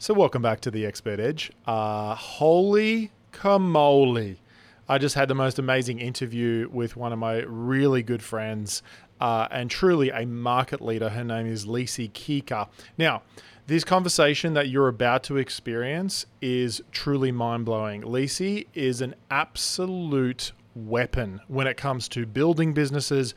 So, welcome back to the Expert Edge. Uh, holy camole. I just had the most amazing interview with one of my really good friends uh, and truly a market leader. Her name is Lise Kuecker. Now, this conversation that you're about to experience is truly mind blowing. Lise is an absolute weapon when it comes to building businesses,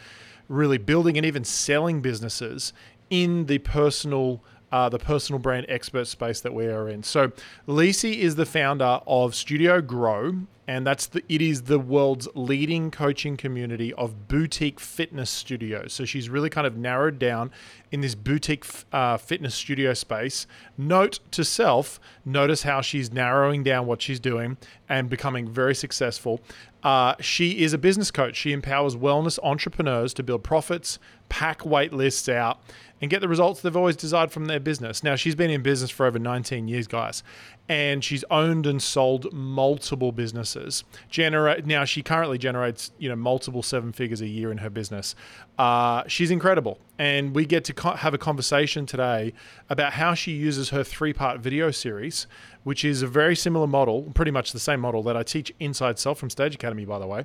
really building and even selling businesses in the personal uh, the personal brand expert space that we are in. So, Lise is the founder of Studio Grow, and that's the it is the world's leading coaching community of boutique fitness studios. So she's really kind of narrowed down in this boutique uh, fitness studio space. Note to self: notice how she's narrowing down what she's doing and becoming very successful. Uh, she is a business coach. She empowers wellness entrepreneurs to build profits, pack wait lists out, and get the results they've always desired from their business. Now, she's been in business for over 19 years, guys, and she's owned and sold multiple businesses. Generate now, she currently generates you know multiple seven figures a year in her business. Uh, she's incredible, and we get to co- have a conversation today about how she uses her three-part video series, which is a very similar model, pretty much the same model that I teach inside Sell from Stage Academy, by the way,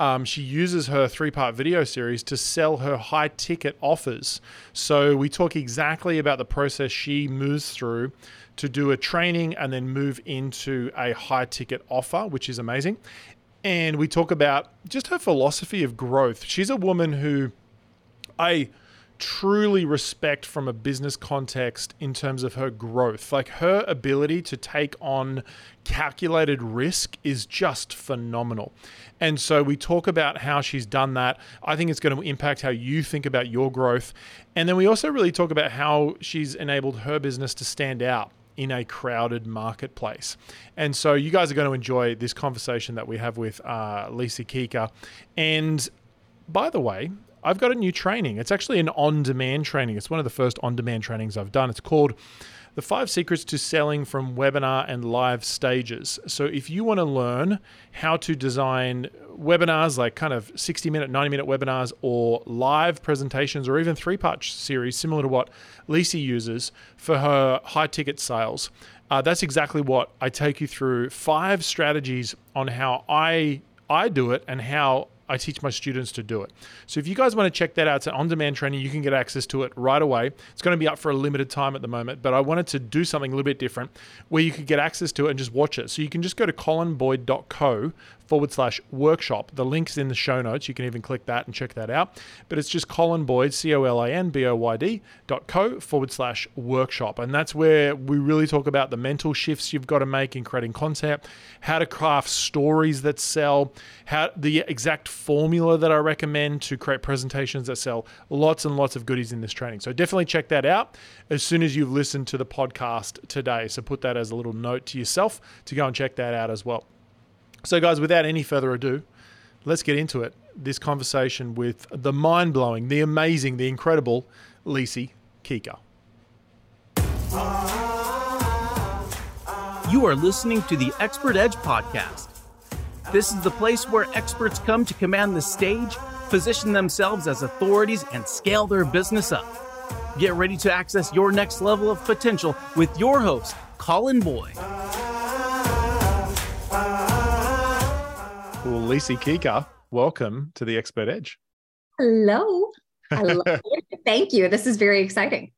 um, she uses her three part video series to sell her high ticket offers. So we talk exactly about the process she moves through to do a training and then move into a high ticket offer, which is amazing. And we talk about just her philosophy of growth. She's a woman who I truly respect from a business context in terms of her growth. Like her ability to take on calculated risk is just phenomenal. And so we talk about how she's done that. I think it's going to impact how you think about your growth. And then we also really talk about how she's enabled her business to stand out in a crowded marketplace. And so you guys are going to enjoy this conversation that we have with uh, Lise Kuecker. And by the way, I've got a new training. It's actually an on demand training. It's one of the first on demand trainings I've done. It's called The Five Secrets to Selling from Webinar and Live Stages. So, if you want to learn how to design webinars, like kind of 60 minute, 90 minute webinars, or live presentations, or even three part series, similar to what Lise uses for her high ticket sales, uh, that's exactly what I take you through five strategies on how I I do it and how I teach my students to do it. So if you guys want to check that out, it's an on-demand training. You can get access to it right away. It's going to be up for a limited time at the moment, but I wanted to do something a little bit different where you could get access to it and just watch it. So you can just go to colinboyd.co forward slash workshop. The link's in the show notes. You can even click that and check that out. But it's just Colin Boyd, C O L I N B O Y D dot co forward slash workshop. And that's where we really talk about the mental shifts you've got to make in creating content, how to craft stories that sell, how the exact formula that I recommend to create presentations that sell. Lots and lots of goodies in this training. So definitely check that out as soon as you've listened to the podcast today. So put that as a little note to yourself to go and check that out as well. So, guys, without any further ado, let's get into it. This conversation with the mind blowing, the amazing, the incredible Lise Kuecker. You are listening to the Expert Edge podcast. This is the place where experts come to command the stage, position themselves as authorities, and scale their business up. Get ready to access your next level of potential with your host, Colin Boyd. Well, Lise Kuecker, welcome to the Expert Edge. Hello. Thank you. This is very exciting.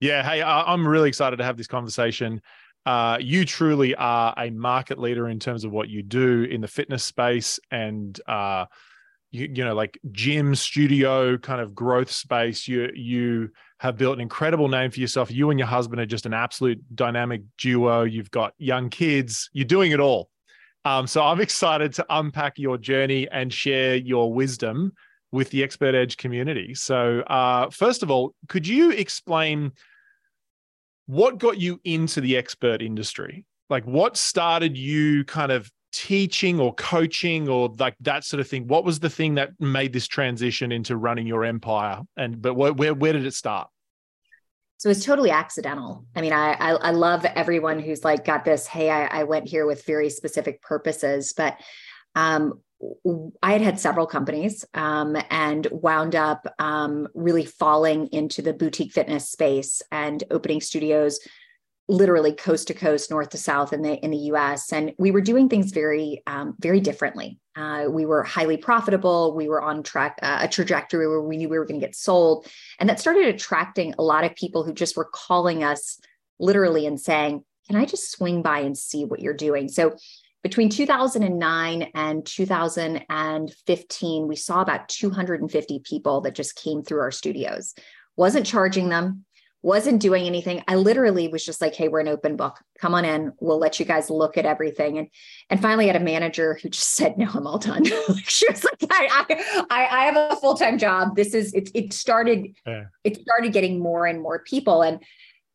Yeah. Hey, I'm really excited to have this conversation. Uh, you truly are a market leader in terms of what you do in the fitness space and uh, you, you know like gym studio kind of growth space. You you have built an incredible name for yourself. You and your husband are just an absolute dynamic duo. You've got young kids. You're doing it all. Um, so I'm excited to unpack your journey and share your wisdom with the Expert Edge community. So, uh, first of all, could you explain what got you into the expert industry? Like, what started you kind of teaching or coaching or like that sort of thing? What was the thing that made this transition into running your empire? And but where where, where did it start? So it's totally accidental. I mean, I, I, I love everyone who's like got this. Hey, I, I went here with very specific purposes, but um, I had had several companies um, and wound up um, really falling into the boutique fitness space and opening studios literally coast to coast, north to south in the in the U.S. And we were doing things very um, very differently. Uh, we were highly profitable. We were on track uh, a trajectory where we knew we were going to get sold, and that started attracting a lot of people who just were calling us literally and saying, "Can I just swing by and see what you're doing?" So. Between 2009 and 2015, we saw about 250 people that just came through our studios. Wasn't charging them, wasn't doing anything. I literally was just like, hey, we're an open book. Come on in. We'll let you guys look at everything. And and finally I had a manager who just said, no, I'm all done. she was like, I, I, I have a full-time job. This is it, it started, yeah. it started getting more and more people. And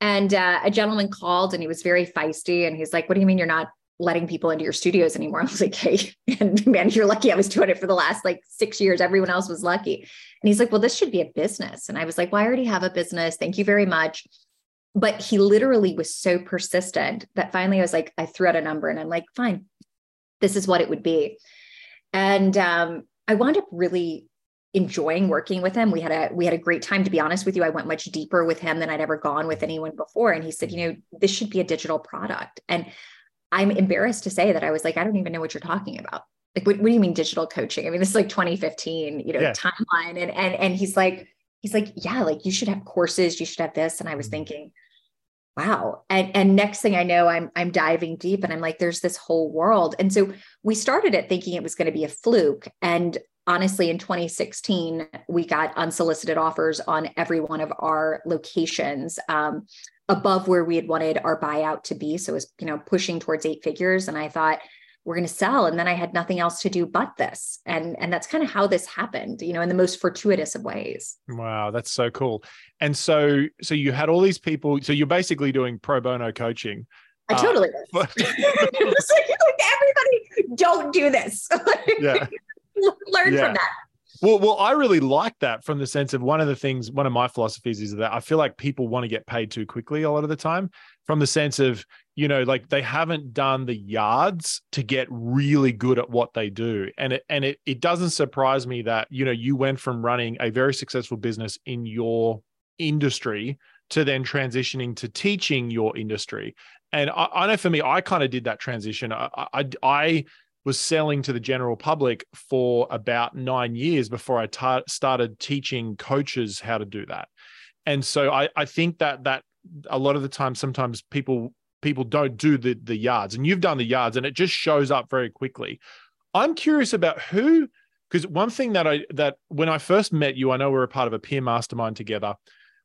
and uh, a gentleman called and he was very feisty. And he's like, What do you mean you're not letting people into your studios anymore. I was like, hey, and man, you're lucky I was doing it for the last like six years. Everyone else was lucky. And he's like, well, this should be a business. And I was like, well, I already have a business. Thank you very much. But he literally was so persistent that finally I was like, I threw out a number and I'm like, fine, this is what it would be. And um, I wound up really enjoying working with him. We had a we had a great time. To be honest with you, I went much deeper with him than I'd ever gone with anyone before. And he said, you know, this should be a digital product. And I'm embarrassed to say that I was like, I don't even know what you're talking about. Like, what, what do you mean digital coaching? I mean, this is like 2015, you know, yeah. timeline. And and and he's like, he's like, yeah, like you should have courses, you should have this. And I was mm-hmm. thinking, wow. And and next thing I know, I'm I'm diving deep and I'm like, there's this whole world. And so we started it thinking it was going to be a fluke. And honestly, in 2016, we got unsolicited offers on every one of our locations. Um, above where we had wanted our buyout to be. So it was, you know, pushing towards eight figures. And I thought, we're going to sell. And then I had nothing else to do but this. And, and that's kind of how this happened, you know, in the most fortuitous of ways. Wow. That's so cool. And so, so you had all these people, so you're basically doing pro bono coaching. I totally uh, was. like, everybody don't do this. yeah. Learn yeah. from that. Well, well, I really like that from the sense of one of the things, one of my philosophies is that I feel like people want to get paid too quickly a lot of the time, from the sense of, you know, like they haven't done the yards to get really good at what they do. And it and it it doesn't surprise me that, you know, you went from running a very successful business in your industry to then transitioning to teaching your industry. And I, I know for me, I kind of did that transition. I, I, I was selling to the general public for about nine years before I t- started teaching coaches how to do that. And so I, I think that that a lot of the time, sometimes people people don't do the the yards, and you've done the yards, and it just shows up very quickly. I'm curious about who, because one thing that I that when I first met you, I know we are a part of a peer mastermind together.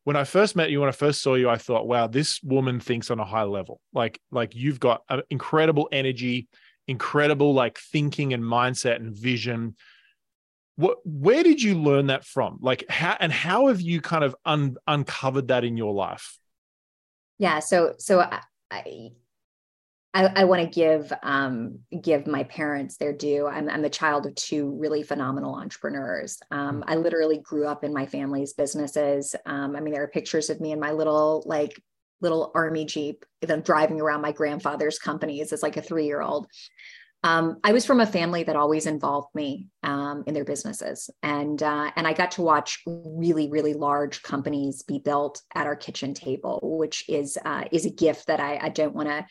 When I first met you, when I first saw you, I thought, wow, this woman thinks on a high level. Like like you've got uh, incredible energy incredible like thinking and mindset and vision what where did you learn that from like how and how have you kind of un, uncovered that in your life yeah so so i i, I want to give um, give my parents their due. I'm, I'm the child of two really phenomenal entrepreneurs. Um, I literally grew up in my family's businesses. Um, I mean, there are pictures of me in my little like little army jeep, then driving around my grandfather's companies as like a three year old. Um, I was from a family that always involved me um, in their businesses, and uh, and I got to watch really really large companies be built at our kitchen table, which is uh, is a gift that I, I don't want to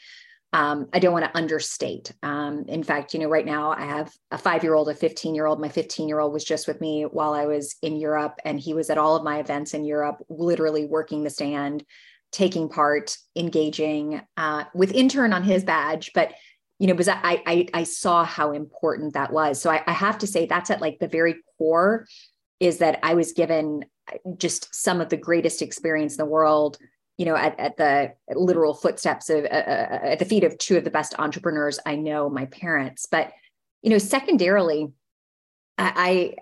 um, I don't want to understate. Um, in fact, you know, right now I have a five year old, a 15 year old. My 15 year old was just with me while I was in Europe, and he was at all of my events in Europe, literally working the stand, taking part, engaging uh, with intern on his badge, but you know, because I I, I saw how important that was. So I, I have to say that's at like the very core is that I was given just some of the greatest experience in the world you know at, at the literal footsteps of uh, uh, at the feet of two of the best entrepreneurs i know my parents but you know secondarily i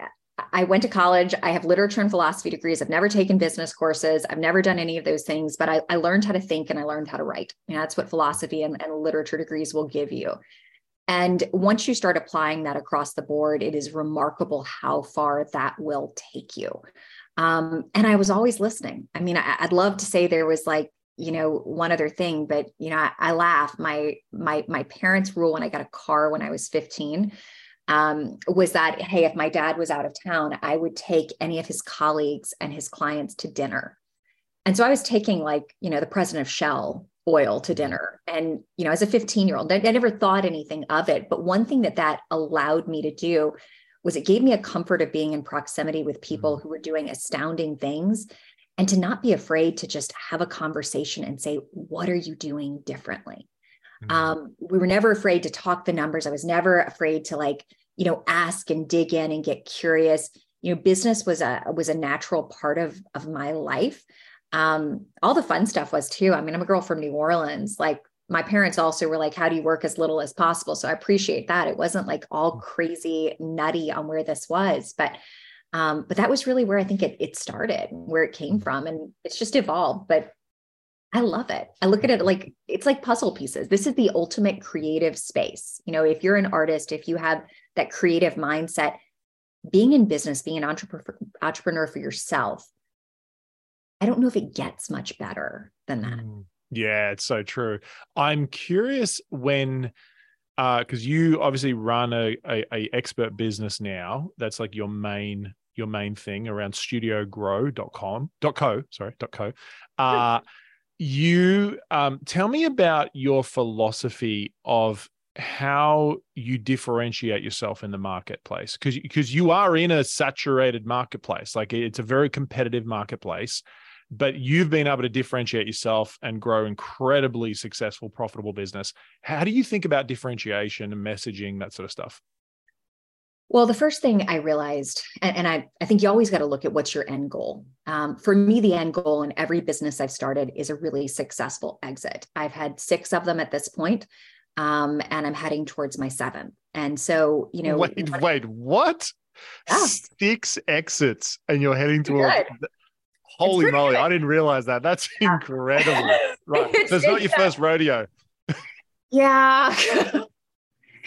I went to college. I have literature and philosophy degrees. I've never taken business courses. I've never done any of those things, but I, I learned how to think and I learned how to write. Know, that's what philosophy and, and literature degrees will give you. And once you start applying that across the board, it is remarkable how far that will take you. Um, and I was always listening. I mean, I, would love to say there was like, you know, one other thing, but you know, I, I laugh. My my my parents' rule when I got a car when I was 15 um, was that hey if my dad was out of town i would take any of his colleagues and his clients to dinner and so i was taking like you know the president of shell oil to dinner. And, you know, as a 15 year old, I, I never thought anything of it. But one thing that that allowed me to do was it gave me a comfort of being in proximity with people mm-hmm. who were doing astounding things and to not be afraid to just have a conversation and say, what are you doing differently? Mm-hmm. Um, we were never afraid to talk the numbers. I was never afraid to like, you know, ask and dig in and get curious. You know, business was a was a natural part of of my life. Um, all the fun stuff was too. I mean, I'm a girl from New Orleans. Like my parents also were like, how do you work as little as possible? So I appreciate that. It wasn't like all mm. crazy nutty on where this was, but um, but that was really where I think it it started, where it came mm. from. And it's just evolved. But I love it. I look at it like it's like puzzle pieces. This is the ultimate creative space. You know, if you're an artist, if you have that creative mindset, being in business, being an entrepreneur, entrepreneur for yourself, I don't know if it gets much better than that. Mm. Yeah, it's so true. I'm curious when because uh, you obviously run a, a, a expert business now that's like your main your main thing around studiogrow.com dot co sorry dot co uh you um tell me about your philosophy of how you differentiate yourself in the marketplace because because you are in a saturated marketplace. Like it's a very competitive marketplace but you've been able to differentiate yourself and grow incredibly successful profitable business. How do you think about differentiation and messaging that sort of stuff well, the first thing I realized, and, and I, I think you always got to look at what's your end goal. Um, for me, the end goal in every business I've started is a really successful exit. I've had six of them at this point um, and I'm heading towards my seventh. And so, you know, wait, what, wait, what? Yeah. Six exits, and you're heading towards. Holy moly! Good. I didn't realize that. That's yeah. incredible. right, so it's not your first rodeo. yeah.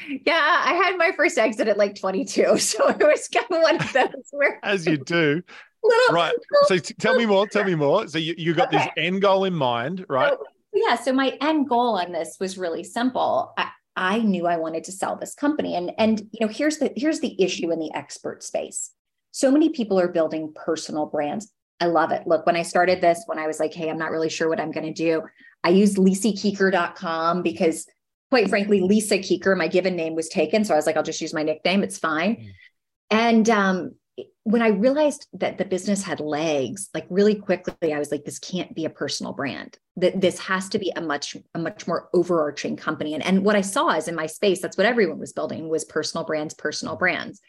yeah, I had my first exit at like 22, so it was kind of one of those where, as you do. Little, right. So t- tell me more. Tell me more. So you, you got okay. this end goal in mind, right? So, yeah. So my end goal on this was really simple. I, I knew I wanted to sell this company. And, and you know, here's the here's the issue in the expert space. So many people are building personal brands. I love it. Look, when I started this, when I was like, hey, I'm not really sure what I'm going to do, I used lisekuecker.com because quite frankly, Lisa Kuecker, my given name was taken. So I was like, I'll just use my nickname. It's fine. Mm. And um, when I realized that the business had legs, like really quickly, I was like, this can't be a personal brand. That this has to be a much, a much more overarching company. And, and what I saw is in my space, that's what everyone was building was personal brands, personal brands.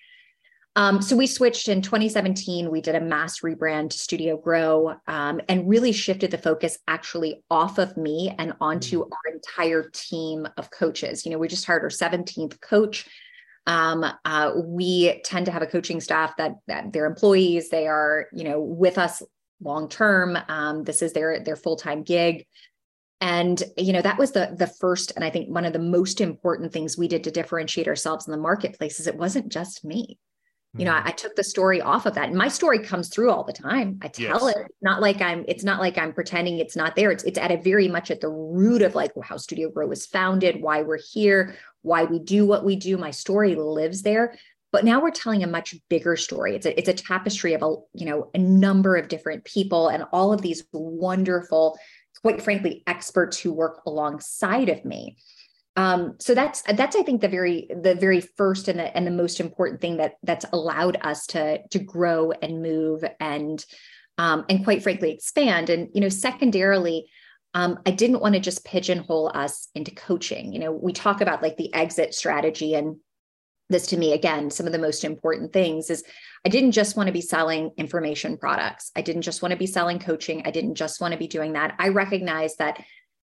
Um, so we switched in 2017. We did a mass rebrand to Studio Grow um, and really shifted the focus actually off of me and onto mm-hmm. our entire team of coaches. You know, we just hired our 17th coach. Um, uh, we tend to have a coaching staff that, that they're employees. They are, you know, with us long term. Um, this is their their full time gig. And you know that was the the first and I think one of the most important things we did to differentiate ourselves in the marketplace is it wasn't just me you know I, mm-hmm. I, took the story off of that and my story comes through all the time. I tell yes. it. Not like i'm it's not like i'm pretending it's not there. It's it's at a very much at the root of like how studio grow was founded why we're here why we do what we do. My story lives there. But now we're telling a much bigger story. It's a, it's a tapestry of a you know a number of different people and all of these wonderful quite frankly experts who work alongside of me um, so that's that's I think the very the very first and the and the most important thing that that's allowed us to to grow and move and um, and quite frankly expand. And you know, secondarily, um, I didn't want to just pigeonhole us into coaching. You know, we talk about like the exit strategy and this to me again some of the most important things is i didn't just want to be selling information products i didn't just want to be selling coaching i didn't just want to be doing that i recognize that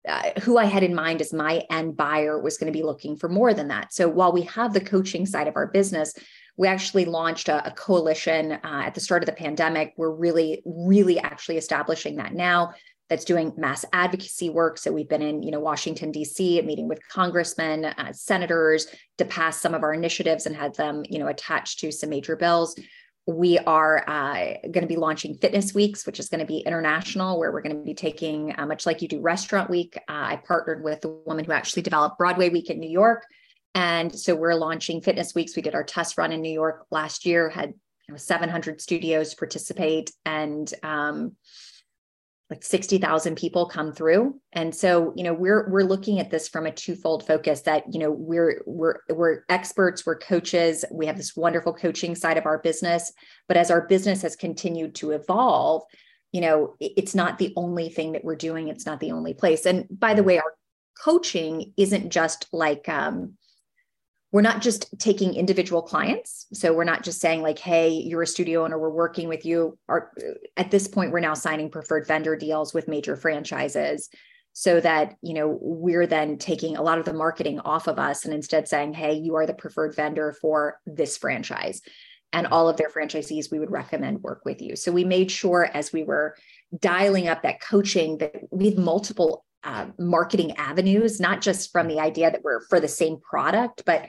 uh, who I had in mind as my end buyer was going to be looking for more than that. So while we have the coaching side of our business, we actually launched a, a coalition uh, at the start of the pandemic. We're really, really actually establishing that now. That's doing mass advocacy work. So we've been in, you know, Washington D.C. meeting with congressmen, uh, senators to pass some of our initiatives and had them, you know, attached to some major bills we are uh, going to be launching fitness weeks which is going to be international where we're going to be taking uh, much like you do restaurant week uh, i partnered with the woman who actually developed broadway week in new york. And so we're launching fitness weeks. We did our test run in new york last year had you know, 700 studios participate. And um, like 60,000 people come through. And so, you know, we're we're looking at this from a twofold focus that, you know, we're we're we're experts, we're coaches, we have this wonderful coaching side of our business, but as our business has continued to evolve, you know, it's not the only thing that we're doing, it's not the only place. And by the way, our coaching isn't just like um we're not just taking individual clients. So we're not just saying like hey you're a studio owner we're working with you. Our, at this point we're now signing preferred vendor deals with major franchises so that you know we're then taking a lot of the marketing off of us and instead saying hey you are the preferred vendor for this franchise. And all of their franchisees we would recommend work with you. So we made sure as we were dialing up that coaching that we had multiple uh, marketing avenues, not just from the idea that we're for the same product, but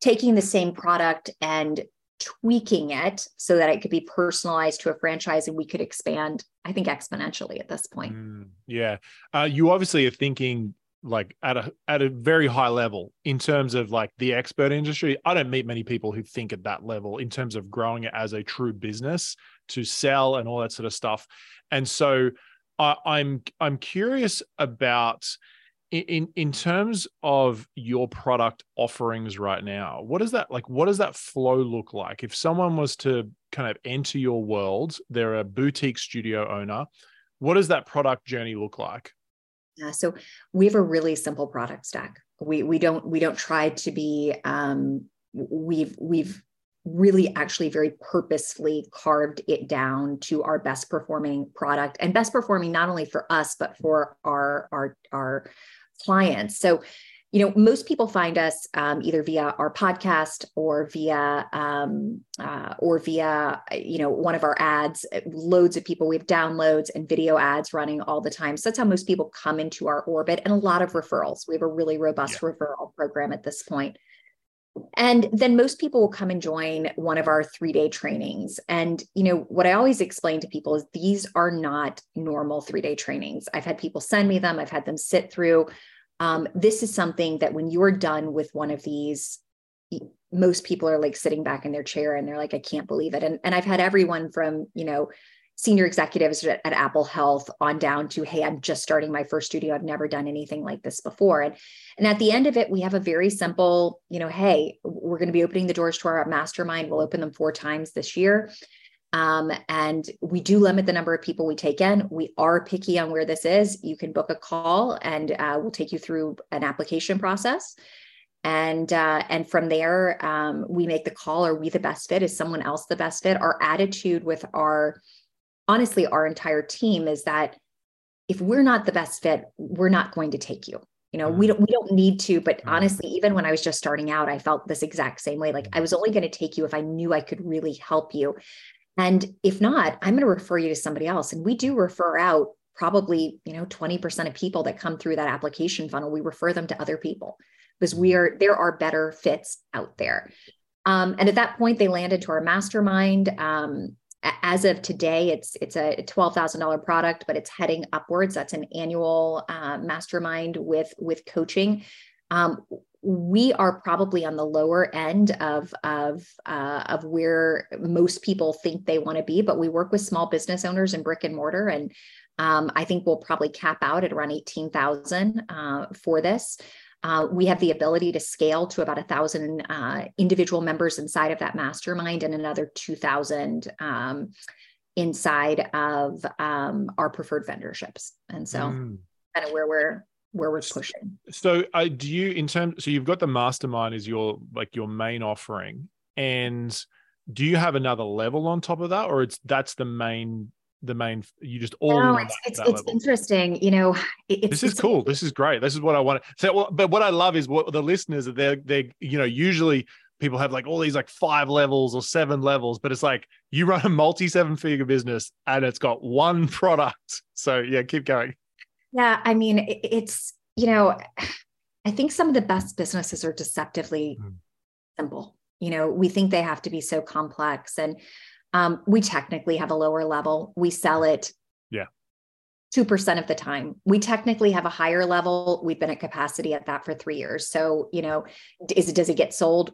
taking the same product and tweaking it so that it could be personalized to a franchise and we could expand i think exponentially at this point. Mm, yeah. Uh, you obviously are thinking like at a at a very high level in terms of like the expert industry. I don't meet many people who think at that level in terms of growing it as a true business to sell and all that sort of stuff. And so I, I'm I'm curious about in in terms of your product offerings right now what does that like what does that flow look like? If someone was to kind of enter your world they're a boutique studio owner what does that product journey look like? Yeah so we have a really simple product stack. We we don't we don't try to be um we've we've really actually very purposefully carved it down to our best performing product and best performing not only for us but for our our our clients. So you know most people find us um, either via our podcast or via um, uh, or via you know one of our ads. Loads of people we have downloads and video ads running all the time. So that's how most people come into our orbit and a lot of referrals. We have a really robust yeah. referral program at this point and then most people will come and join one of our three day trainings. And you know what i always explain to people is these are not normal three day trainings. I've had people send me them. I've had them sit through. Um, this is something that when you're done with one of these most people are like sitting back in their chair and they're like i can't believe it. And, and i've had everyone from you know senior executives at, at Apple Health on down to, hey, I'm just starting my first studio. I've never done anything like this before. And, and at the end of it, we have a very simple, you know, hey, we're going to be opening the doors to our mastermind. We'll open them four times this year. Um, and we do limit the number of people we take in. We are picky on where this is. You can book a call and uh, we'll take you through an application process. And uh, and from there, um, we make the call. Are we the best fit? Is someone else the best fit? Our attitude with our honestly our entire team is that if we're not the best fit we're not going to take you. You know we mm-hmm. don't we don't need to but mm-hmm. honestly even when i was just starting out i felt this exact same way. Like i was only going to take you if i knew i could really help you. And if not i'm going to refer you to somebody else. And we do refer out probably you know 20% of people that come through that application funnel. We refer them to other people because we mm-hmm. are there are better fits out there. Um, and at that point they landed to our mastermind. Um, as of today, it's it's a twelve thousand dollar product, but it's heading upwards. That's an annual uh, mastermind with with coaching. Um, we are probably on the lower end of of uh, of where most people think they want to be, but we work with small business owners in brick and mortar, and um, I think we'll probably cap out at around eighteen thousand uh, for this. Uh, we have the ability to scale to about a thousand uh, individual members inside of that mastermind and another 2000 um, inside of um, our preferred vendorships. And so mm. kind of where we're where we're pushing. So uh, do you in terms so you've got the mastermind is your like your main offering and do you have another level on top of that or it's that's the main the main you just all no, it's, it's, it's interesting you know it's, this is cool. This is great. This is what i want. To say well, but what i love is what the listeners are they're they're you know usually people have like all these like five levels or seven levels but it's like you run a multi seven figure business and it's got one product. So yeah keep going. Yeah i mean it's you know i think some of the best businesses are deceptively mm. simple. You know we think they have to be so complex and um, we technically have a lower level. We sell it. Yeah. 2% of the time. We technically have a higher level. We've been at capacity at that for three years. So, you know, is it, does it get sold?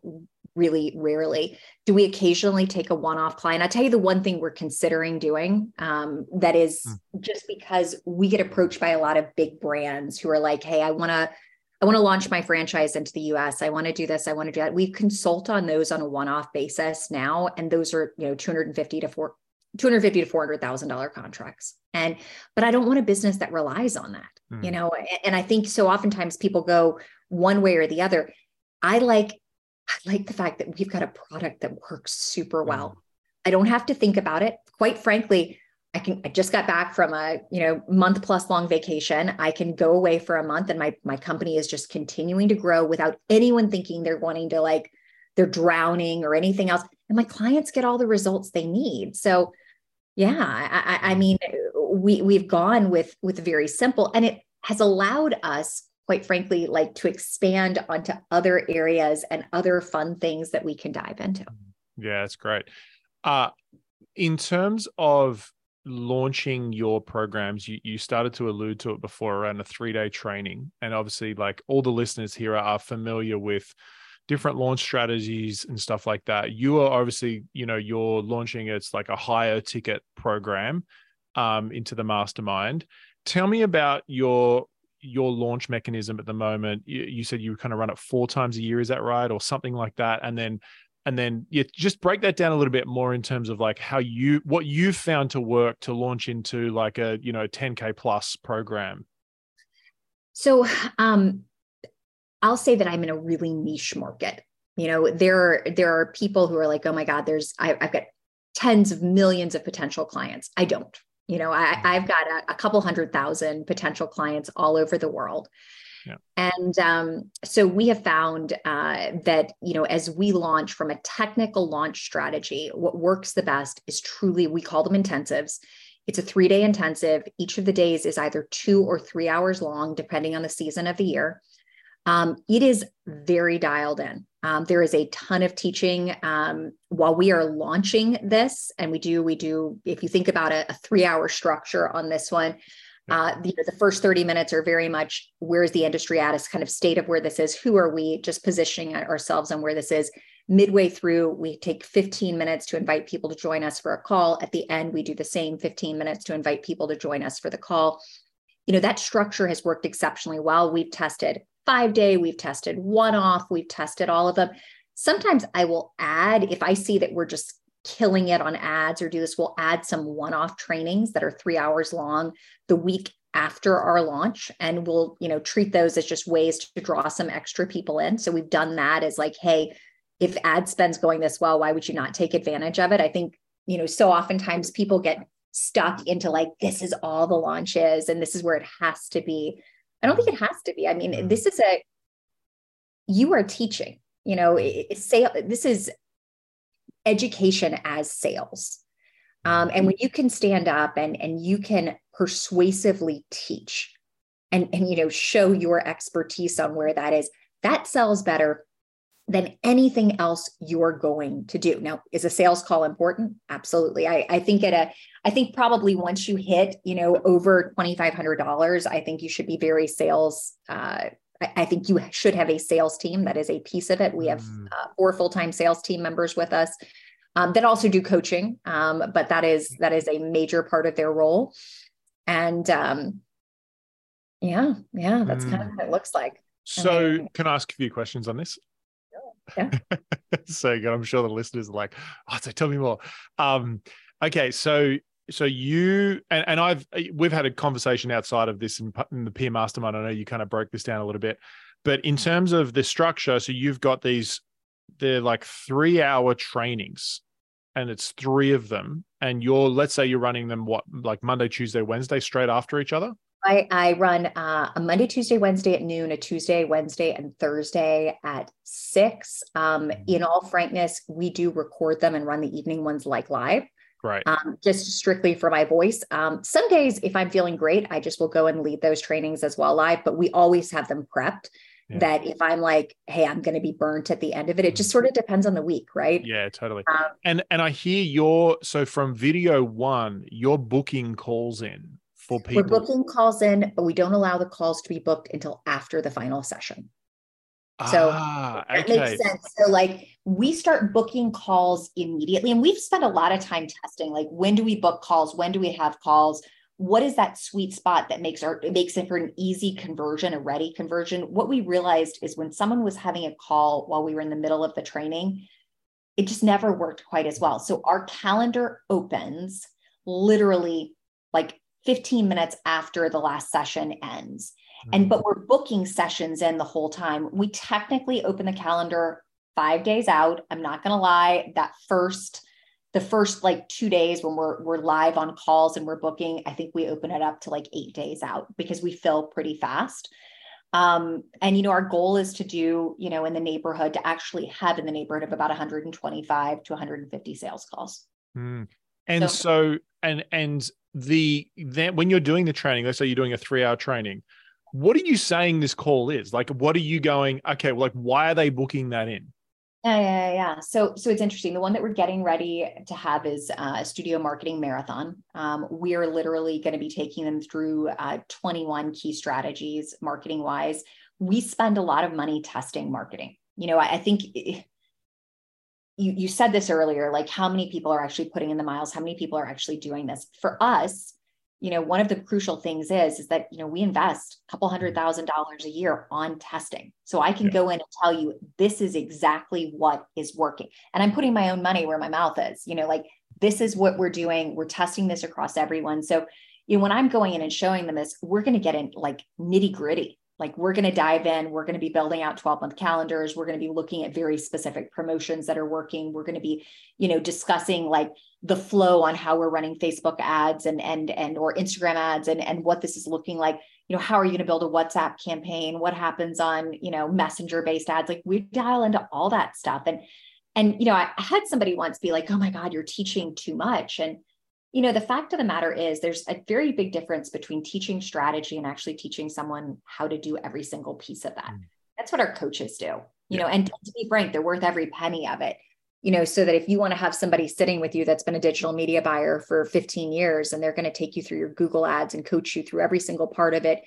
really rarely. Do we occasionally take a one off client? I'll tell you the one thing we're considering doing um, that is mm. just because we get approached by a lot of big brands who are like, hey, I want to. I want to launch my franchise into the US. I want to do this. I want to do that. We consult on those on a one-off basis now, and those are you know 250 to 4 250 to 400,000 dollar contracts. And but I don't want a business that relies on that. Mm. You know, and I think so oftentimes people go one way or the other. I like I like the fact that we've got a product that works super well. Mm. I don't have to think about it. Quite frankly, I can I just got back from a, you know, month plus long vacation. I can go away for a month and my my company is just continuing to grow without anyone thinking they're wanting to like they're drowning or anything else. And my clients get all the results they need. So yeah, I, I mean, we we've gone with with very simple and it has allowed us quite frankly, like to expand onto other areas and other fun things that we can dive into. Yeah, that's great. Uh, in terms of launching your programs, you, you started to allude to it before around a three day training. And obviously, like all the listeners here are familiar with different launch strategies and stuff like that. You are obviously, you know, you're launching it's like a higher ticket program um, into the mastermind. Tell me about your your launch mechanism at the moment you, you, said you kind of run it four times a year is that right or something like that and then and then yeah just break that down a little bit more in terms of like how you what you've found to work to launch into like a you know 10k plus program so um i'll say that i'm in a really niche market you know there are there are people who are like oh my god there's I, i've got tens of millions of potential clients i don't you know, I, mm-hmm. I've got a, a couple hundred thousand potential clients all over the world. Yeah. And um, so we have found uh, that, you know, as we launch from a technical launch strategy, what works the best is truly, we call them intensives. It's a three day intensive. Each of the days is either two or three hours long, depending on the season of the year. Um, it is very dialed in. Um, there is a ton of teaching um, while we are launching this, and we do we do. If you think about a, a three hour structure on this one, uh, the, the, first 30 minutes are very much where's the industry at, is kind of state of where this is, who are we, just positioning ourselves on where this is. Midway through, we take 15 minutes to invite people to join us for a call. At the end, we do the same 15 minutes to invite people to join us for the call. You know, that structure has worked exceptionally well. We've tested five day, we've tested one off, we've tested all of them. Sometimes I will add, if I see that we're just killing it on ads or do this, we'll add some one off trainings that are three hours long the week after our launch and we'll you know treat those as just ways to draw some extra people in so we've done that as like hey if ad spend's going this well why would you not take advantage of it i think you know so oftentimes people get stuck into like this is all the launches and this is where it has to be I don't think it has to be. I mean, mm. this is a you are teaching. You know, sale. This is education as sales. Um, and when you can stand up and and you can persuasively teach and and you know show your expertise on where that is, that sells better than anything else you're going to do. Now, is a sales call important? Absolutely. I, I think at a, I think probably once you hit, you know, over $2,500, I think you should be very sales. Uh, I, think you should have a sales team that is a piece of it. We have mm. uh, four full-time sales team members with us um, that also do coaching, um, but that is that is a major part of their role. And um, yeah, yeah, that's mm. kind of mm. what it looks like. So, can I ask a few questions on this? Yeah. so good. I'm sure the listeners are like, oh, so tell me more. Um, okay, so so you and, and I've we've had a conversation outside of this in, in the peer mastermind. I know you kind of broke this down a little bit, but in terms of the structure, so you've got these they're like three hour trainings and it's three of them and you're let's say you're running them what like monday tuesday wednesday straight after each other I, I run uh, a Monday, Tuesday, Wednesday at noon, a Tuesday, Wednesday, and Thursday at six. Um, in all frankness, we do record them and run the evening ones like live. Right. Um, just strictly for my voice. Um, some days, if I'm feeling great, I just will go and lead those trainings as well live, but we always have them prepped. Yeah. That if I'm like, hey, I'm going to be burnt at the end of it, it just mm-hmm. sort of depends on the week, right? Yeah, totally. Um, and and I hear your so from video one, you're booking calls in for people? We're booking calls in, but we don't allow the calls to be booked until after the final session. So ah, that okay. makes sense. So like we start booking calls immediately and we've spent a lot of time testing like when do we book calls? When do we have calls? What is that sweet spot that makes our it makes it for an easy conversion, a ready conversion? What we realized is when someone was having a call while we were in the middle of the training, it just never worked quite as well. So our calendar opens literally like 15 minutes after the last session ends. And but we're booking sessions in the whole time. We technically open the calendar 5 days out. I'm not going to lie, that first the first like 2 days when we're we're live on calls and we're booking, I think we open it up to like 8 days out because we fill pretty fast. Um, and you know, our goal is to do, you know, in the neighborhood to actually have in the neighborhood of about 125 to 150 sales calls. Mm. And so, So- and and the then when you're doing the training, let's say you're doing a three hour training, what are you saying this call is? Like, what are you going? Okay, well, like, why are they booking that in? Yeah, yeah, yeah. So, so it's interesting. The one that we're getting ready to have is uh, a studio marketing marathon. Um, we are literally going to be taking them through uh, 21 key strategies, marketing wise. We spend a lot of money testing marketing. You know, I, I think you you said this earlier. Like, how many people are actually putting in the miles? How many people are actually doing this? For us, you know, one of the crucial things is is that you know we invest a couple hundred mm-hmm. thousand dollars a year on testing. So I can Yeah. go in and tell you this is exactly what is working. And I'm putting my own money where my mouth is. You know, like this is what we're doing. We're testing this across everyone. So, you know, when I'm going in and showing them this, we're going to get in like nitty gritty. Like we're going to dive in. We're going to be building out 12 month calendars. We're going to be looking at very specific promotions that are working. We're going to be, you know, discussing like the flow on how we're running Facebook ads and and and or Instagram ads and and what this is looking like. You know, how are you going to build a WhatsApp campaign? What happens on you know messenger based ads? Like we dial into all that stuff. And and you know, I, had somebody once be like, "Oh my God, you're teaching too much." And you know, the fact of the matter is, there's a very big difference between teaching strategy and actually teaching someone how to do every single piece of that. Mm. That's what our coaches do. You Yeah. know, and to be frank, they're worth every penny of it you know, so that if you want to have somebody sitting with you that's been a digital media buyer for 15 years and they're going to take you through your Google ads and coach you through every single part of it,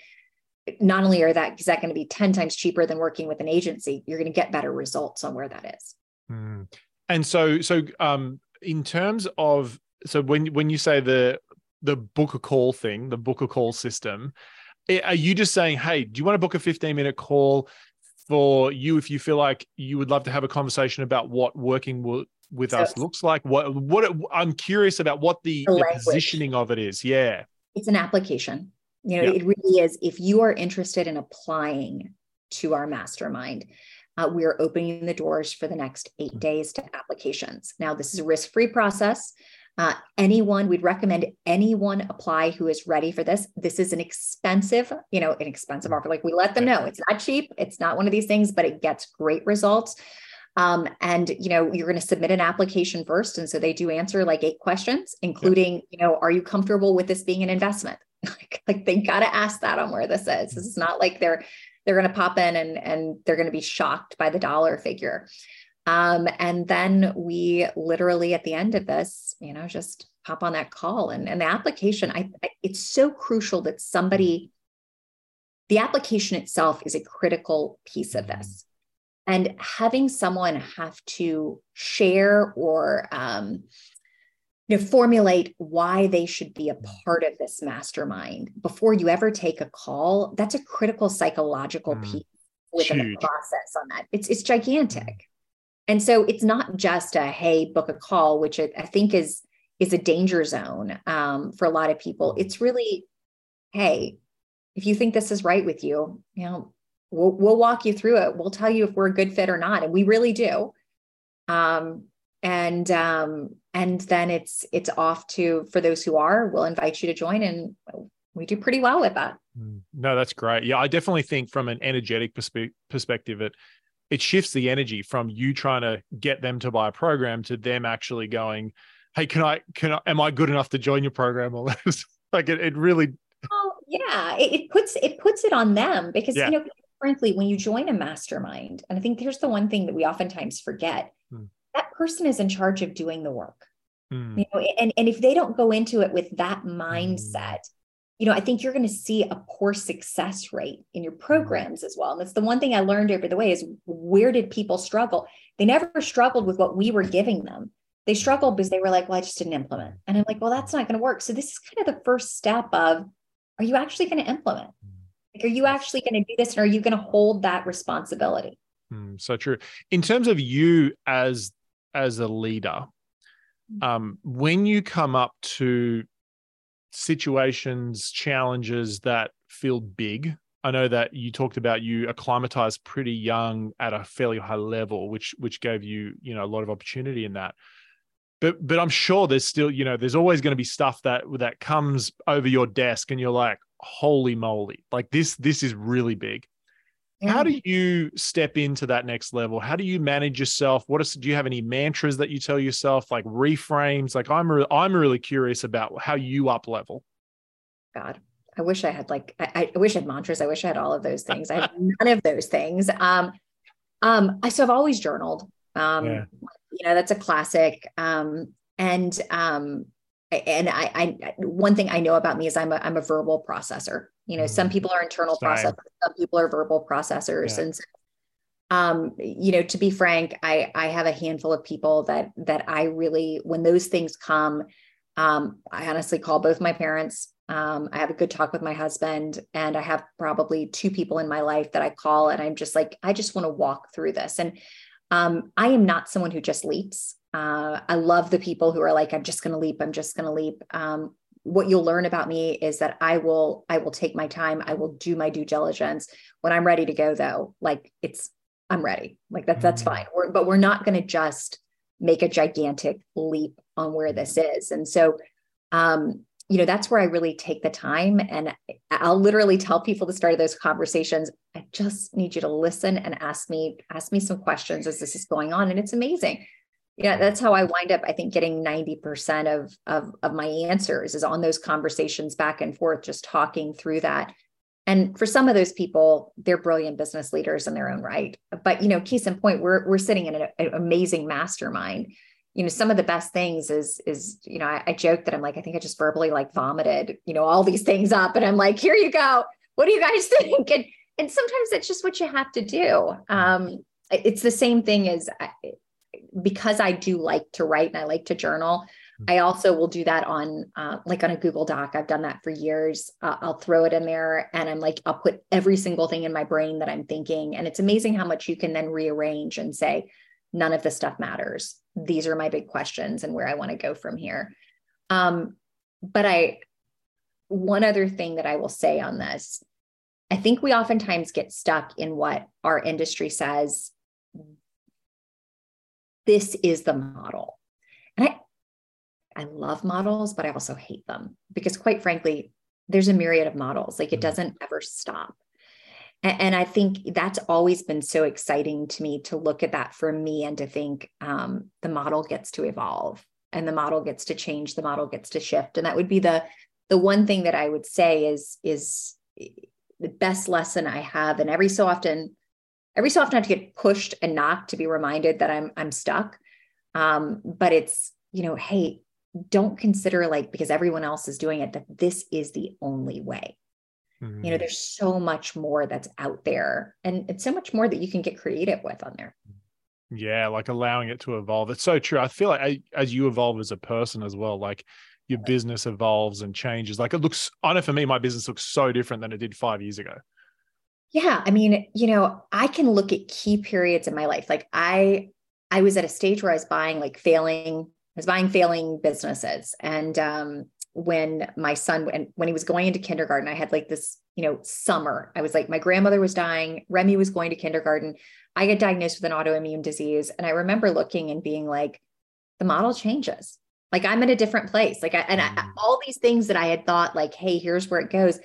not only are that, is that going to be 10 times cheaper than working with an agency, you're going to get better results on where that is. Mm. And so, so um, in terms of so when when you say the the book a call thing, the book a call system, eh, are you just saying, hey, do you want to book a 15 minute call for you if you feel like you would love to have a conversation about what working with So- us looks like? What what it, I'm curious about what the, The the positioning of it is. Yeah. It's an application. You know, Yeah. it really is. If you are interested in applying to our mastermind, uh, we are opening the doors for the next eight Mm. days to applications. Now, this is a risk free process. Uh, anyone, we'd recommend anyone apply who is ready for this. This is an expensive, you know, an expensive offer. Like we let them know it's not cheap, it's not one of these things, but it gets great results. Um, and you know, you're going to submit an application first. And so they do answer like eight questions, including, you know, are you comfortable with this being an investment? like, like they got to ask that on where this is. This is not like they're they're going to pop in and and they're going to be shocked by the dollar figure. Um, and then we literally at the end of this, you know, just hop on that call and, and the application. I, I it's so crucial that somebody, the application itself is a critical piece of this. And having someone have to share or um, you know, formulate why they should be a part of this mastermind before you ever take a call, that's a critical psychological Mm. piece within the process on that. It's it's gigantic. And so it's not just a hey, book a call, which I I think is is a danger zone um, for a lot of people. It's really, hey, if you think this is right with you, you know, we'll we'll walk you through it. We'll tell you if we're a good fit or not, and we really do. Um, and um, and then it's it's off to for those who are, we'll invite you to join, and we do pretty well with that. Mm. No, that's great. Yeah, I definitely think from an energetic perspe- perspective, it it shifts the energy from you trying to get them to buy a program to them actually going, "Hey, can I? Can I? Am I good enough to join your program?" Or like it, it really, Oh yeah, it, it puts it puts it on them because Yeah. you know, frankly, when you join a mastermind, and I think here's the one thing that we oftentimes forget: Hmm. that person is in charge of doing the work. Mm, You know, and and if they don't go into it with that mindset, you know, I think you're going to see a poor success rate in your programs as well. And that's the one thing I learned over the way is where did people struggle? They never struggled with what we were giving them. They struggled because they were like, well, I just didn't implement. And I'm like, well, that's not going to work. So this is kind of the first step of are you actually going to implement? Like, are you actually going to do this? And are you going to hold that responsibility? Mm, so true. In terms of you as as a leader, mm. um, when you come up to situations, challenges that feel big. I know that you talked about you acclimatized pretty young at a fairly high level, which which gave you you know a lot of opportunity in that. But but I'm sure there's still you know there's always going to be stuff that that comes over your desk and you're like holy moly like this this is really big. How do you step into that next level? How do you manage yourself? What is, do you have any mantras that you tell yourself, like reframes? Like I'm, re- I'm really curious about how you up level. God, I wish I had like, I, I wish I had mantras. I wish I had all of those things. I have none of those things. Um, um, I, so I've always journaled, um, yeah. you know, that's a classic. Um, and, um, and I, I, one thing I know about me is I'm a, I'm a verbal processor you know mm-hmm. some people are internal Same. processors some people are verbal processors yeah. and um you know to be frank i i have a handful of people that that i really when those things come um i honestly call both my parents um i have a good talk with my husband and i have probably two people in my life that i call and i'm just like i just want to walk through this and um i am not someone who just leaps uh, I love the people who are like, I'm just going to leap. I'm just going to leap. Um, what you'll learn about me is that I will I will take my time. I will do my due diligence. When I'm ready to go though, like it's I'm ready. Like that that's mm-hmm. fine. We're, but we're not going to just make a gigantic leap on where this is. And so um you know that's where I really take the time and I'll literally tell people to start of those conversations I just need you to listen and ask me ask me some questions as this is going on and it's amazing yeah that's how i wind up i think getting 90% of, of of my answers is on those conversations back and forth just talking through that. And for some of those people they're brilliant business leaders in their own right. But you know case in point we're we're sitting in an, an amazing mastermind. You know some of the best things is is you know I, I joke that i'm like i think i just verbally like vomited you know all these things up. And i'm like here you go. What do you guys think? And and sometimes it's just what you have to do. Um it's the same thing as because I do like to write and I like to journal, mm-hmm. I also will do that on uh, like on a Google Doc. I've done that for years. Uh, I'll throw it in there and I'm like, I'll put every single thing in my brain that I'm thinking. And it's amazing how much you can then rearrange and say, none of this stuff matters. These are my big questions and where I want to go from here. Um, but I, one other thing that I will say on this, I think we oftentimes get stuck in what our industry says this is the model. And I, I love models, but I also hate them because, quite frankly, there's a myriad of models. Like it mm-hmm. doesn't ever stop. And, and I think that's always been so exciting to me to look at that for me and to think um, the model gets to evolve and the model gets to change, the model gets to shift. And that would be the the one thing that I would say is is the best lesson I have. And every so often, every so often I have to get pushed and knocked to be reminded that I'm I'm stuck. Um, but it's you know, hey, don't consider like because everyone else is doing it that this is the only way. Mm-hmm. You know, there's so much more that's out there, and it's so much more that you can get creative with on there. Yeah, like allowing it to evolve. It's so true. I feel like I, as you evolve as a person as well, like your business evolves and changes. Like it looks, I know for me, my business looks so different than it did five years ago. Yeah, I mean, you know, I can look at key periods in my life. Like I I was at a stage where I was buying like failing, I was buying failing businesses. And um when my son and when he was going into kindergarten, I had like this, you know, summer. I was like, my grandmother was dying, Remy was going to kindergarten. I got diagnosed with an autoimmune disease. And I remember looking and being like, the model changes. Like I'm in a different place. Like I, and I, mm. all these things that I had thought, like, hey, here's where it goes.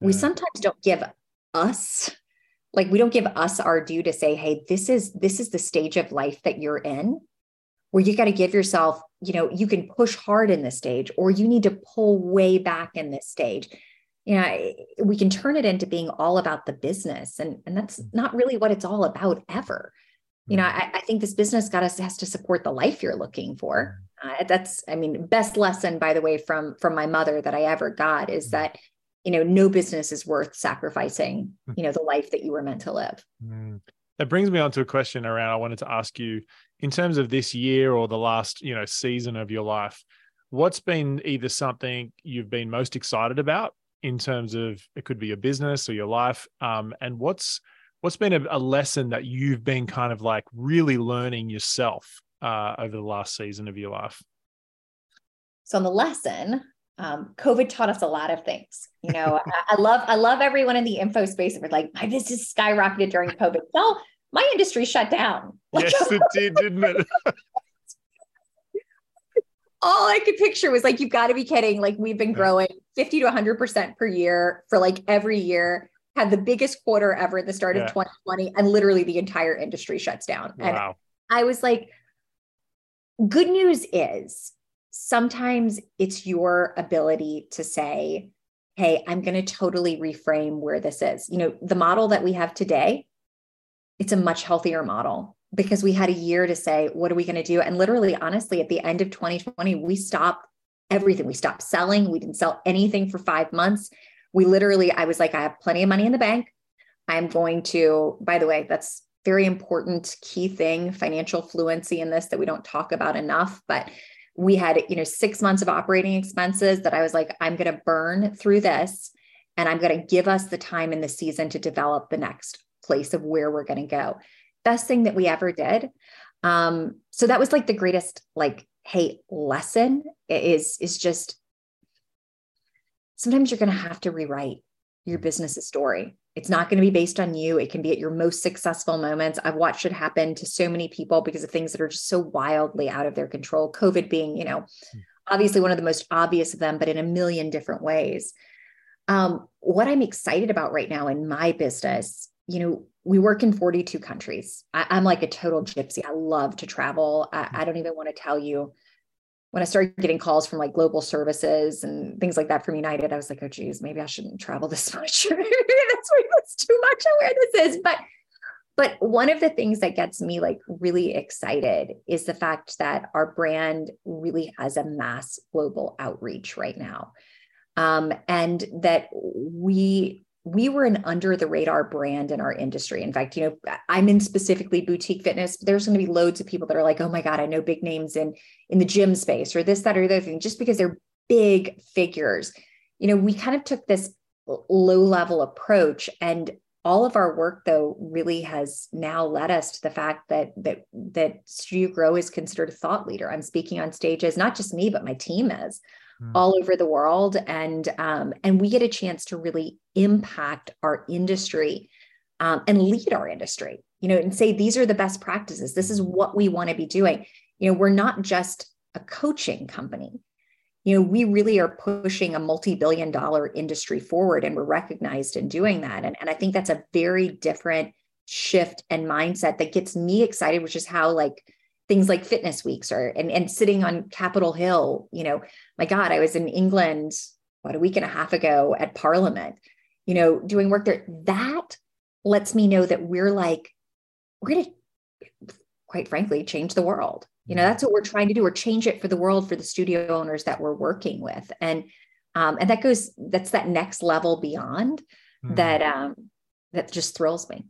We sometimes don't give us like we don't give us our due to say hey this is this is the stage of life that you're in where you got to give yourself you know you can push hard in this stage or you need to pull way back in this stage you know we can turn it into being all about the business and and that's mm. not really what it's all about ever you know mm. I, I think this business got us has to support the life you're looking for mm. uh, that's i mean best lesson by the way from from my mother that i ever got is that you know, no business is worth sacrificing, Hmm. you know, the life that you were meant to live. Mm. That brings me on to a question around I wanted to ask you in terms of this year or the last, you know, season of your life, what's been either something you've been most excited about in terms of it could be your business or your life um, and what's what's been a, a, lesson that you've been kind of like really learning yourself uh, over the last season of your life so on the lesson um, covid taught us a lot of things you know I, I, love i love everyone in the info space that like my business skyrocketed during covid well my industry shut down yes it did didn't it all I could picture was like, you've got to be kidding. Like, we've been growing 50 to 100% per year for like every year, had the biggest quarter ever at the start yeah. of 2020, and literally the entire industry shuts down. Wow. And I was like, good news is sometimes it's your ability to say, hey, I'm going to totally reframe where this is. You know, the model that we have today, it's a much healthier model because we had a year to say, what are we going to do? And literally, honestly, at the end of 2020, we stopped everything. We stopped selling. We didn't sell anything for five months. We literally, I was like, I have plenty of money in the bank. I'm going to, by the way, that's very important key thing, financial fluency in this that we don't talk about enough. But we had, you know, six months of operating expenses that I was like, I'm going to burn through this and I'm going to give us the time in the season to develop the next place of where we're going to go best thing that we ever did. Um, so that was like the greatest, like, hey, lesson is is just sometimes you're going to have to rewrite your business's story. It's not going to be based on you. It can be at your most successful moments. I've watched it happen to so many people because of things that are just so wildly out of their control. COVID being, you know, obviously one of the most obvious of them, but in a million different ways. Um, what I'm excited about right now in my business, you know, we work in 42 countries. I, am like a total gypsy. I love to travel. I, I don't even want to tell you. When I started getting calls from like global services and things like that from United, I was like, oh, geez, maybe I shouldn't travel this much. that's, that's too much where this is. But but one of the things that gets me like really excited is the fact that our brand really has a mass global outreach right now. Um, and that we we were an under the radar brand in our industry. In fact, you know, I'm in specifically boutique fitness. There's going to be loads of people that are like, "Oh my god, I know big names in in the gym space or this, that, or the other thing," just because they're big figures. You know, we kind of took this low level approach, and all of our work, though, really has now led us to the fact that that that Studio Grow is considered a thought leader. I'm speaking on stages, not just me, but my team is mm. all over the world and um, and we get a chance to really impact our industry um, and lead our industry you know and say these are the best practices. This is what we want to be doing. You know we're not just a coaching company. You know we really are pushing a multi-billion dollar industry forward and we're recognized in doing that and, and i think that's a very different shift and mindset that gets me excited which is how like things like fitness weeks or and, and sitting on capitol hill you know my god i was in england about a week and a half ago at parliament you know doing work there. That lets me know that we're like we're going to quite frankly change the world. You know that's what we're trying to do. Or change it for the world for the studio owners that we're working with. And um, and that goes that's that next level beyond mm. that um that just thrills me.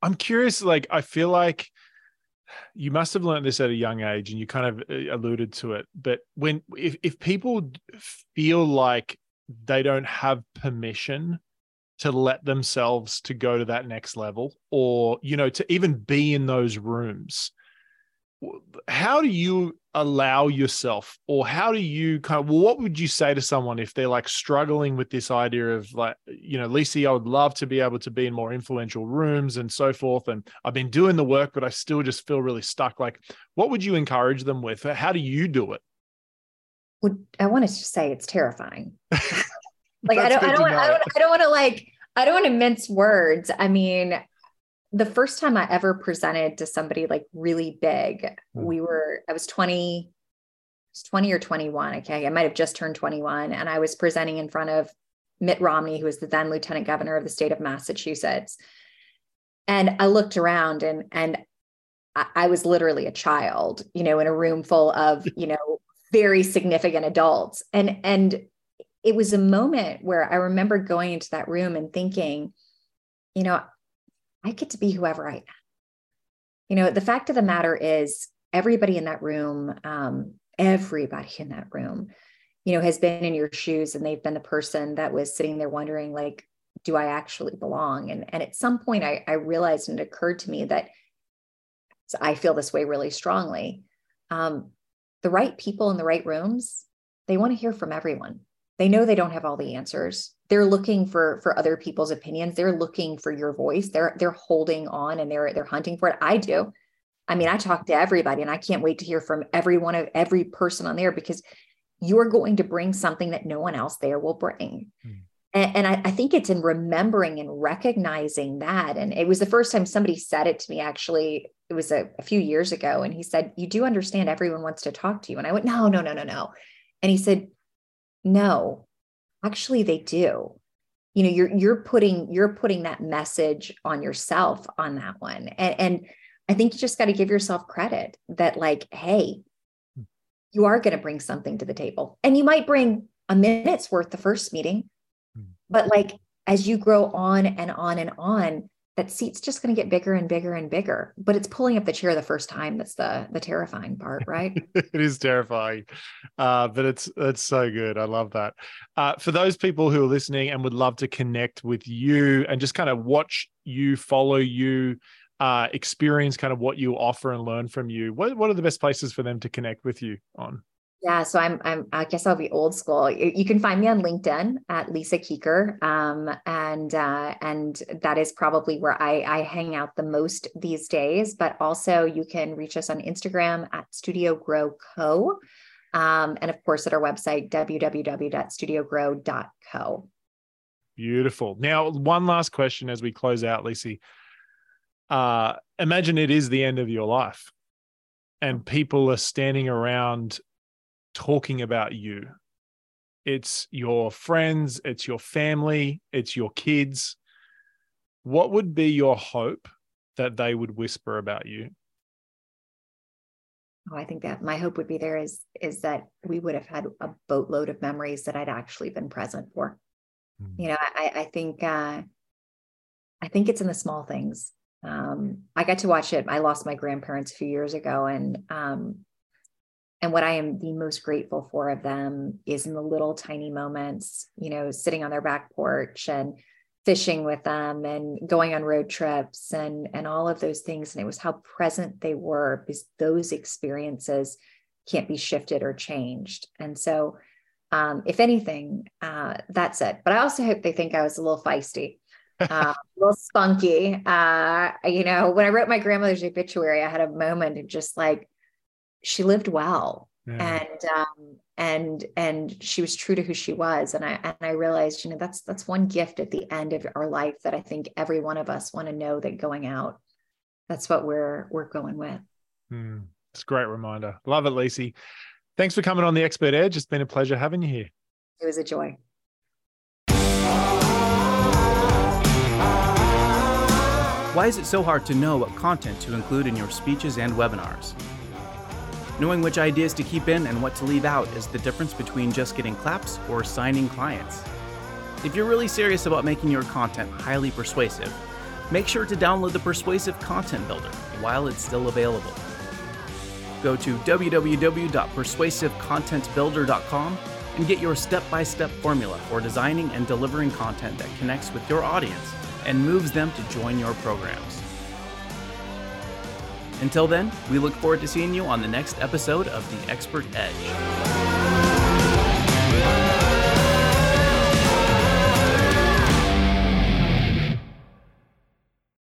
I'm curious like i feel like you must have learned this at a young age and you kind of uh, alluded to it but when if, if people feel like they don't have permission to let themselves to go to that next level or you know to even be in those rooms how do you allow yourself or how do you kind of well, what would you say to someone if they're like struggling with this idea of like you know lisa i would love to be able to be in more influential rooms and so forth and i've been doing the work but i still just feel really stuck. Like what would you encourage them with? How do you do it? Well, i want to say it's terrifying. Like I don't, I don't, I don't, I don't want to like, I don't want to mince words. I mean, the first time I ever presented to somebody like really big, mm. we were, I was 20, was 20 or 21. Okay. I might have just turned 21. And I was presenting in front of Mitt Romney, who was the then lieutenant governor of the state of Massachusetts. And I looked around and, and I was literally a child, you know, in a room full of, you know, very significant adults. And, and it was a moment where I remember going into that room and thinking, you know, I get to be whoever I am. You know, the fact of the matter is, everybody in that room, um, everybody in that room, you know, has been in your shoes and they've been the person that was sitting there wondering, like, do I actually belong? And, and at some point, I, I realized and it occurred to me that I feel this way really strongly. Um, the right people in the right rooms, they want to hear from everyone. They know they don't have all the answers. They're looking for for other people's opinions. They're looking for your voice. They're they're holding on and they're they're hunting for it. I do. I mean, I talk to everybody and I can't wait to hear from every one of every person on there because you're going to bring something that no one else there will bring. Hmm. And, and I, I, think it's in remembering and recognizing that. And it was the first time somebody said it to me, actually, it was a, a few years ago. And he said, You do understand everyone wants to talk to you. And I went, No, no, no, no, no. And he said, No, actually, they do. You know, you're you're putting you're putting that message on yourself on that one. And, and I think you just got to give yourself credit that, like, hey, hmm. you are going to bring something to the table. And you might bring a minute's worth the first meeting, hmm. but like as you grow on and on and on, that seat's just going to get bigger and bigger and bigger. But it's pulling up the chair the first time that's the the terrifying part, right? it is terrifying, uh, but it's it's so good. I love that. Uh, for those people who are listening and would love to connect with you and just kind of watch you, follow you, uh, experience kind of what you offer and learn from you, what what are the best places for them to connect with you on? Yeah, so I'm, I'm, I guess I'll be old school. You can find me on LinkedIn at Lisa Kuecker, um, and uh, and that is probably where I, I hang out the most these days. But also, you can reach us on Instagram at Studio Grow Co, um, and of course at our website www.studiogrow.co. Beautiful. Now, one last question as we close out, Lisa. Uh, imagine it is the end of your life, and people are standing around talking about you. It's your friends, it's your family, it's your kids. What would be your hope that they would whisper about you? Oh, I think that my hope would be there is is that we would have had a boatload of memories that I'd actually been present for. Mm. You know, I, I think uh, I think it's in the small things. Um, I got to watch it. I lost my grandparents a few years ago, and um, and what I am the most grateful for of them is in the little tiny moments, you know, sitting on their back porch and fishing with them and going on road trips and and all of those things. And it was how present they were because those experiences can't be shifted or changed. And so um, if anything uh, that's it. But i also hope they think i was a little feisty uh, a little spunky. Uh, you know when i wrote my grandmother's obituary i had a moment of just like she lived well yeah. and um, and and she was true to who she was. And i and i realized you know that's that's one gift at the end of our life that i think every one of us want to know that going out that's what we're we're going with. Mm, it's a great reminder. Love it Lisa thanks for coming on the expert edge. It's been a pleasure having you here. It was a joy. Why is it so hard to know what content to include in your speeches and webinars Knowing which ideas to keep in and what to leave out is the difference between just getting claps or signing clients. If you're really serious about making your content highly persuasive, make sure to download the Persuasive Content Builder while it's still available. Go to www.persuasivecontentbuilder.com and get your step by step formula for designing and delivering content that connects with your audience and moves them to join your programs. Until then, we look forward to seeing you on the next episode of The Expert Edge.